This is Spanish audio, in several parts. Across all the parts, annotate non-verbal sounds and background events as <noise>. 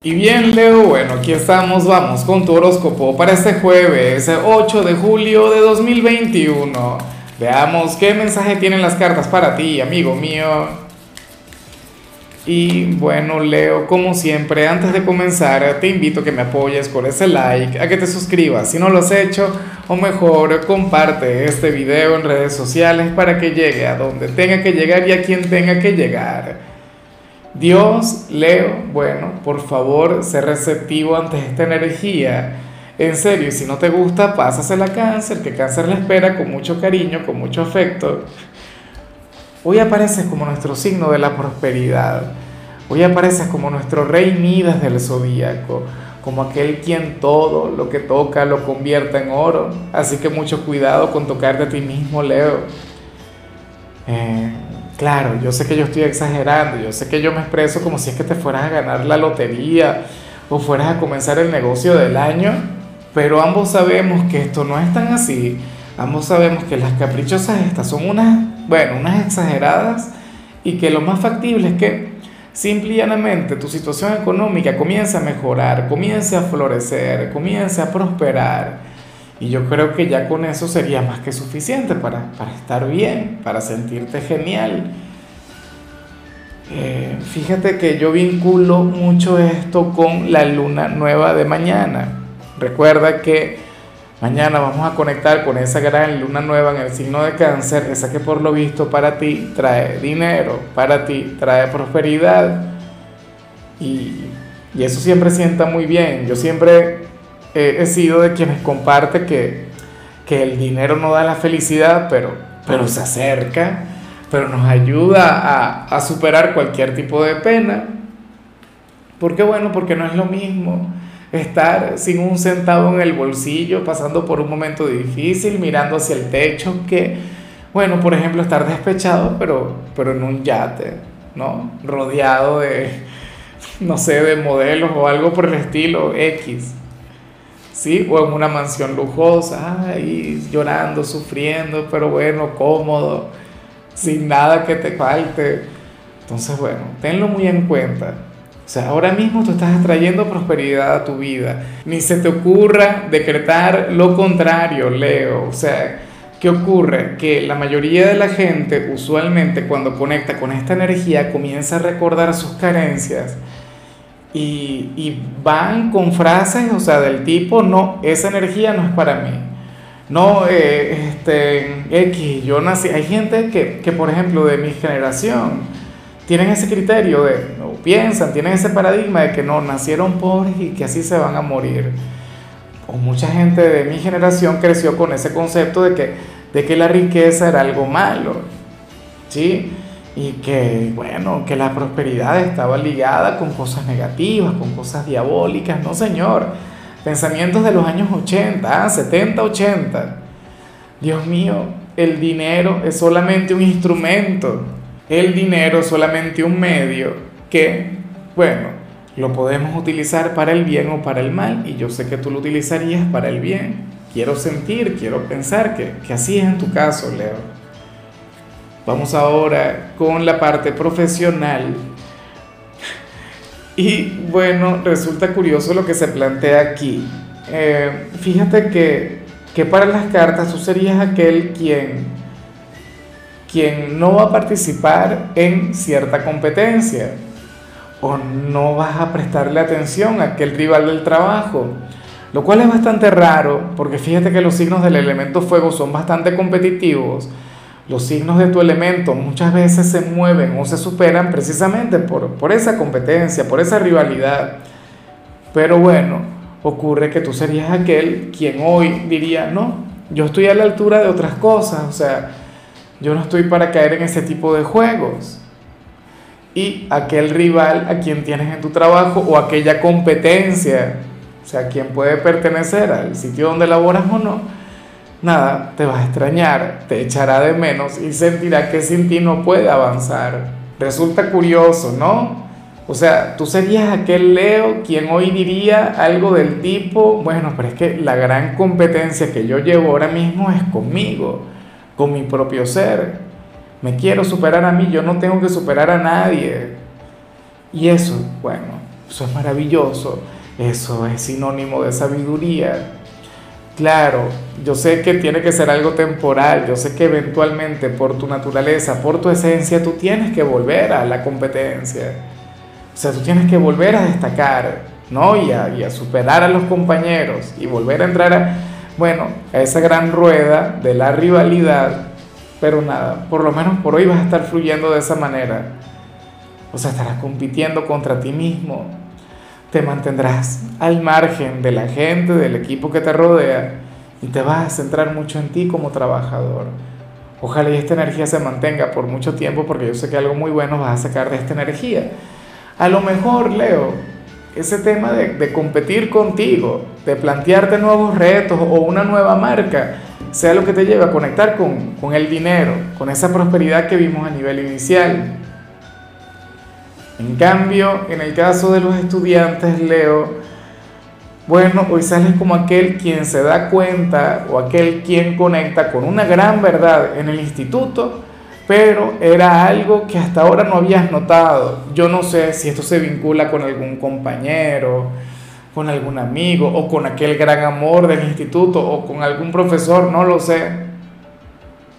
Y bien, Leo, bueno, aquí estamos, vamos con tu horóscopo para este jueves 8 de julio de 2021. Veamos qué mensaje tienen las cartas para ti, amigo mío. Y bueno, Leo, como siempre, antes de comenzar, te invito a que me apoyes con ese like, a que te suscribas si no lo has hecho, o mejor, comparte este video en redes sociales para que llegue a donde tenga que llegar y a quien tenga que llegar. Dios, Leo, bueno, por favor, sé receptivo ante esta energía. En serio, si no te gusta, pásasela a cáncer, que cáncer la espera con mucho cariño, con mucho afecto. Hoy apareces como nuestro signo de la prosperidad. Hoy apareces como nuestro rey Midas del zodíaco, como aquel quien todo lo que toca lo convierte en oro. Así que mucho cuidado con tocarte a ti mismo, Leo. Eh, Claro, yo sé que yo estoy exagerando, yo sé que yo me expreso como si es que te fueras a ganar la lotería o fueras a comenzar el negocio del año, pero ambos sabemos que esto no es tan así. Ambos sabemos que las caprichosas estas son unas, bueno, unas exageradas y que lo más factible es que simple y llanamente tu situación económica comience a mejorar, comience a florecer, comience a prosperar y yo creo que ya con eso sería más que suficiente para, estar bien, para sentirte genial. Eh, fíjate que yo vinculo mucho esto con la luna nueva de mañana. Recuerda que mañana vamos a conectar con esa gran luna nueva en el signo de cáncer, esa que por lo visto para ti trae dinero, para ti trae prosperidad. Y, y eso siempre sienta muy bien. Yo siempre he sido de quienes comparte que, que el dinero no da la felicidad, pero, pero se acerca, pero nos ayuda a, a superar cualquier tipo de pena. Porque bueno, porque no es lo mismo estar sin un centavo en el bolsillo, pasando por un momento difícil, mirando hacia el techo, que, bueno, por ejemplo, estar despechado, pero, pero en un yate, ¿no? Rodeado de, <laughs> no sé, de modelos o algo por el estilo X. ¿sí? O en una mansión lujosa, ahí llorando, sufriendo, pero bueno, cómodo, sin nada que te falte. Entonces, bueno, tenlo muy en cuenta. O sea, ahora mismo tú estás trayendo prosperidad a tu vida. Ni se te ocurra decretar lo contrario, Leo. O sea, ¿qué ocurre? Que la mayoría de la gente usualmente cuando conecta con esta energía comienza a recordar sus carencias y, van con frases, o sea, del tipo, no, esa energía no es para mí. No, eh, este, X, yo nací. Hay gente que, que, por ejemplo, de mi generación, tienen ese criterio de, o piensan, tienen ese paradigma de que no, nacieron pobres y que así se van a morir. O mucha gente de mi generación creció con ese concepto de que, de que la riqueza era algo malo. ¿Sí? Y que, bueno, que la prosperidad estaba ligada con cosas negativas, con cosas diabólicas. No, señor. Pensamientos de los años 80, 70, 80. Dios mío, el dinero es solamente un instrumento. El dinero es solamente un medio que, bueno, lo podemos utilizar para el bien o para el mal. Y yo sé que tú lo utilizarías para el bien. Quiero sentir, quiero pensar que, que así es en tu caso, Leo. Vamos ahora con la parte profesional. Y bueno, resulta curioso lo que se plantea aquí. Eh, fíjate que, que, para las cartas tú serías aquel quien, quien no va a participar en cierta competencia o no vas a prestarle atención a aquel rival del trabajo. Lo cual es bastante raro porque fíjate que los signos del elemento fuego son bastante competitivos los signos de tu elemento muchas veces se mueven o se superan precisamente por, esa competencia, por esa rivalidad. Pero bueno, ocurre que tú serías aquel quien hoy diría, no, yo estoy a la altura de otras cosas, o sea, yo no estoy para caer en ese tipo de juegos. Y aquel rival a quien tienes en tu trabajo o aquella competencia, o sea, quien puede pertenecer al sitio donde laboras o no, nada, te va a extrañar, te echará de menos y sentirá que sin ti no puede avanzar. Resulta curioso, ¿no? O sea, tú serías aquel Leo quien hoy diría algo del tipo, bueno, pero es que la gran competencia que yo llevo ahora mismo es conmigo, con mi propio ser. Me quiero superar a mí, yo no tengo que superar a nadie. Y eso, bueno, Eso es maravilloso, eso es sinónimo de sabiduría. Claro, yo sé que tiene que ser algo temporal, yo sé que eventualmente por tu naturaleza, por tu esencia, tú tienes que volver a la competencia. O sea, tú tienes que volver a destacar, ¿no? Y a, superar a los compañeros y volver a entrar a, bueno, a esa gran rueda de la rivalidad. Pero nada, por lo menos por hoy vas a estar fluyendo de esa manera. O sea, estarás compitiendo contra ti mismo, te mantendrás al margen de la gente, del equipo que te rodea y te vas a centrar mucho en ti como trabajador. Ojalá esta energía se mantenga por mucho tiempo porque yo sé que algo muy bueno vas a sacar de esta energía. A lo mejor, Leo, ese tema de, competir contigo, de plantearte nuevos retos o una nueva marca, sea lo que te lleve a conectar con, con el dinero, con esa prosperidad que vimos a nivel inicial. En cambio, en el caso de los estudiantes, Leo, bueno, hoy sales como aquel quien se da cuenta o aquel quien conecta con una gran verdad en el instituto, pero era algo que hasta ahora no habías notado. Yo no sé si esto se vincula con algún compañero, con algún amigo o con aquel gran amor del instituto o con algún profesor, no lo sé.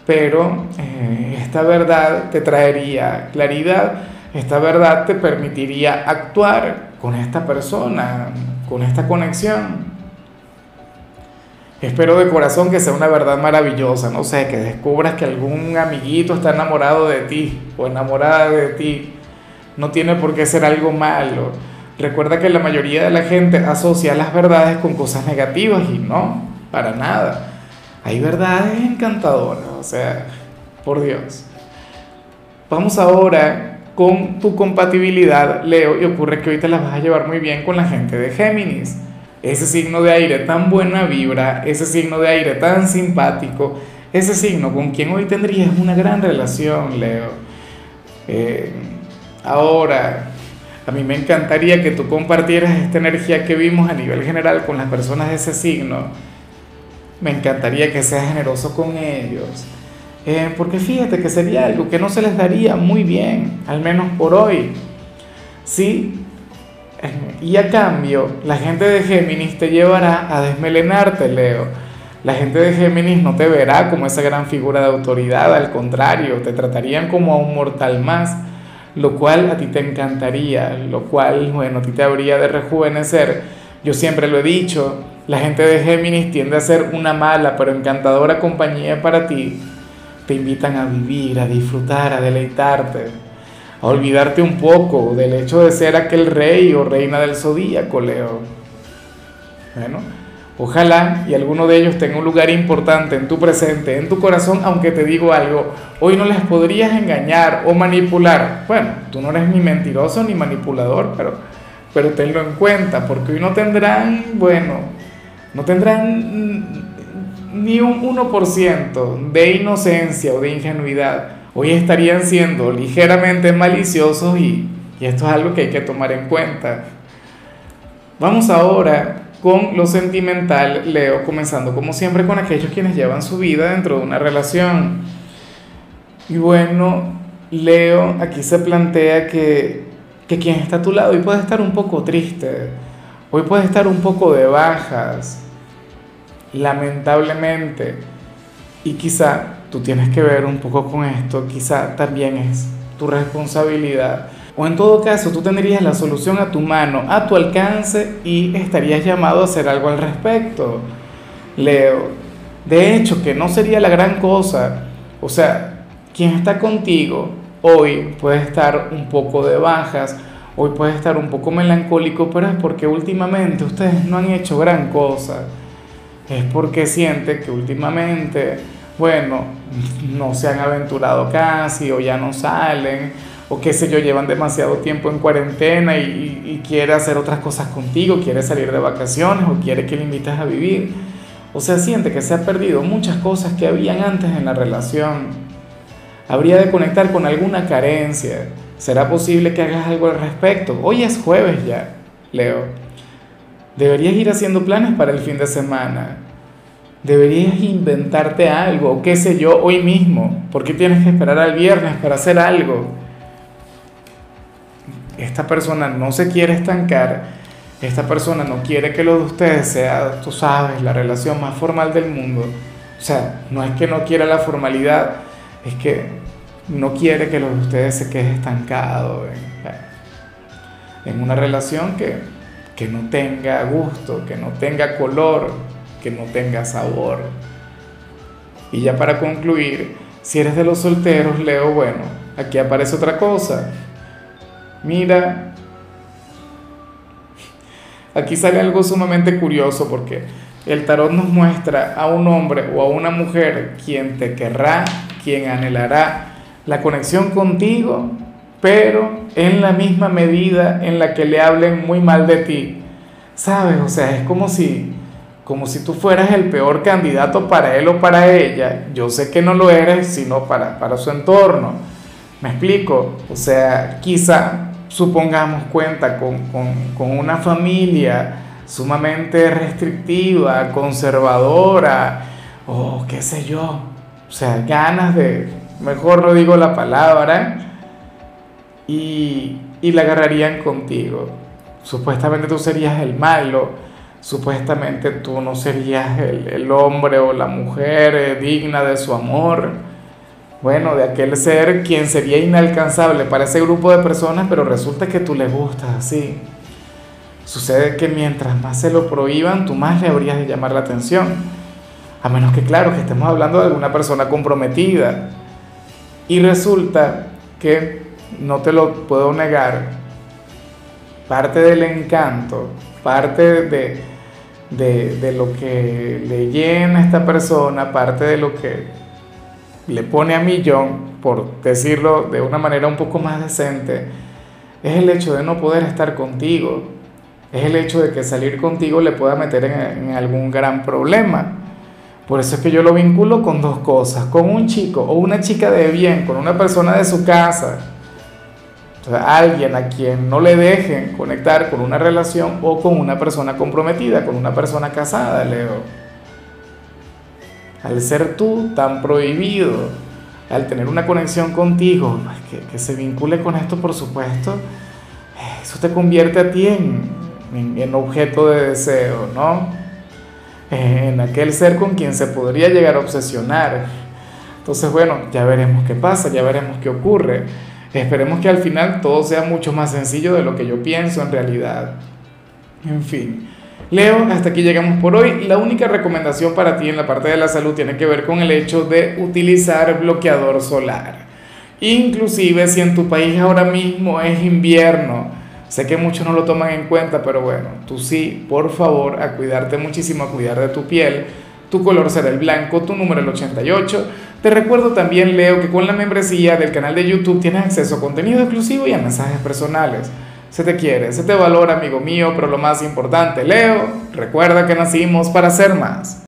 Pero eh, esta verdad te traería claridad esta verdad te permitiría actuar con esta persona, con esta conexión. Espero de corazón que sea una verdad maravillosa, no sé, que descubras que algún amiguito está enamorado de ti o enamorada de ti. No tiene por qué ser algo malo. Recuerda que la mayoría de la gente asocia las verdades con cosas negativas y no, para nada. Hay verdades encantadoras, o sea, por Dios. Vamos ahora con tu compatibilidad, Leo, y ocurre que hoy te las vas a llevar muy bien con la gente de Géminis. Ese signo de aire tan buena vibra, ese signo de aire tan simpático, ese signo con quien hoy tendrías una gran relación, Leo. Eh, ahora, a mí me encantaría que tú compartieras esta energía que vimos a nivel general con las personas de ese signo. Me encantaría que seas generoso con ellos eh, porque fíjate que sería algo que no se les daría muy bien, al menos por hoy. ¿Sí? Eh, y a cambio, la gente de Géminis te llevará a desmelenarte, Leo. La gente de Géminis no te verá como esa gran figura de autoridad, al contrario, te tratarían como a un mortal más, lo cual a ti te encantaría, lo cual, bueno, a ti te habría de rejuvenecer. Yo siempre lo he dicho, la gente de Géminis tiende a ser una mala pero encantadora compañía para ti te invitan a vivir, a disfrutar, a deleitarte, a olvidarte un poco del hecho de ser aquel rey o reina del zodíaco, Leo. Bueno, ojalá y alguno de ellos tenga un lugar importante en tu presente, en tu corazón, aunque te digo algo, hoy no les podrías engañar o manipular. Bueno, tú no eres ni mentiroso ni manipulador, pero, pero tenlo en cuenta, porque hoy no tendrán, bueno, no tendrán ni un 1% de inocencia o de ingenuidad, hoy estarían siendo ligeramente maliciosos y, y esto es algo que hay que tomar en cuenta. Vamos ahora con lo sentimental, Leo, comenzando como siempre con aquellos quienes llevan su vida dentro de una relación. Y bueno, Leo, aquí se plantea que, que quien está a tu lado hoy puede estar un poco triste, hoy puede estar un poco de bajas, lamentablemente, y quizá tú tienes que ver un poco con esto, quizá también es tu responsabilidad. O en todo caso, tú tendrías la solución a tu mano, a tu alcance y estarías llamado a hacer algo al respecto. Leo, de hecho, que no sería la gran cosa. O sea, quien está contigo hoy puede estar un poco de bajas, hoy puede estar un poco melancólico, pero es porque últimamente ustedes no han hecho gran cosa es porque siente que últimamente, bueno, no se han aventurado casi o ya no salen o qué sé yo, llevan demasiado tiempo en cuarentena y, quiere hacer otras cosas contigo, quiere salir de vacaciones o quiere que le invites a vivir. O sea, siente que se ha perdido muchas cosas que habían antes en la relación. Habría de conectar con alguna carencia. ¿Será posible que hagas algo al respecto? Hoy es jueves ya, Leo. Deberías ir haciendo planes para el fin de semana. Deberías inventarte algo, qué sé yo, hoy mismo. ¿Por qué tienes que esperar al viernes para hacer algo? esta persona no se quiere estancar, esta persona no quiere que lo de ustedes sea, tú sabes, la relación más formal del mundo. O sea, no es que no quiera la formalidad, es que no quiere que lo de ustedes se quede estancado en, en una relación que, que no tenga gusto, que no tenga color, que no tenga sabor. Y ya para concluir, si eres de los solteros, Leo, bueno, aquí aparece otra cosa. Mira, aquí sale algo sumamente curioso porque el tarot nos muestra a un hombre o a una mujer quien te querrá, quien anhelará la conexión contigo, pero en la misma medida en la que le hablen muy mal de ti. ¿Sabes? O sea, es como si como si tú fueras el peor candidato para él o para ella. Yo sé que no lo eres, sino para, para su entorno. ¿Me explico? O sea, quizá supongamos cuenta con, con, con una familia sumamente restrictiva, conservadora, o qué sé yo. O sea, ganas de, mejor no digo la palabra, y, y la agarrarían contigo. Supuestamente tú serías el malo supuestamente tú no serías el, hombre o la mujer eh, digna de su amor, bueno, de aquel ser quien sería inalcanzable para ese grupo de personas, pero resulta que tú le gustas así. Sucede que mientras más se lo prohíban, tú más le habrías de llamar la atención. A menos que, claro, que estemos hablando de alguna persona comprometida. Y resulta que, no te lo puedo negar, parte del encanto, parte de, de, lo que le llena a esta persona, parte de lo que le pone a millón, por decirlo de una manera un poco más decente, es el hecho de no poder estar contigo, es el hecho de que salir contigo le pueda meter en, en algún gran problema. Por eso es que yo lo vinculo con dos cosas, con un chico o una chica de bien, con una persona de su casa, alguien a quien no le dejen conectar con una relación o con una persona comprometida, con una persona casada, Leo. Al ser tú tan prohibido, al tener una conexión contigo, pues, que, se vincule con esto, por supuesto, eso te convierte a ti en, en, objeto de deseo, ¿no? En aquel ser con quien se podría llegar a obsesionar. Entonces, bueno, ya veremos qué pasa, ya veremos qué ocurre. Esperemos que al final todo sea mucho más sencillo de lo que yo pienso en realidad. En fin. Leo, hasta aquí llegamos por hoy. La única recomendación para ti en la parte de la salud tiene que ver con el hecho de utilizar bloqueador solar. Inclusive si en tu país ahora mismo es invierno, sé que muchos no lo toman en cuenta, pero bueno, tú sí, por favor, a cuidarte muchísimo, a cuidar de tu piel tu color será el blanco, tu número el 88. Te recuerdo también, Leo, que con la membresía del canal de YouTube tienes acceso a contenido exclusivo y a mensajes personales. Se te quiere, se te valora, amigo mío, pero lo más importante, Leo, recuerda que nacimos para ser más.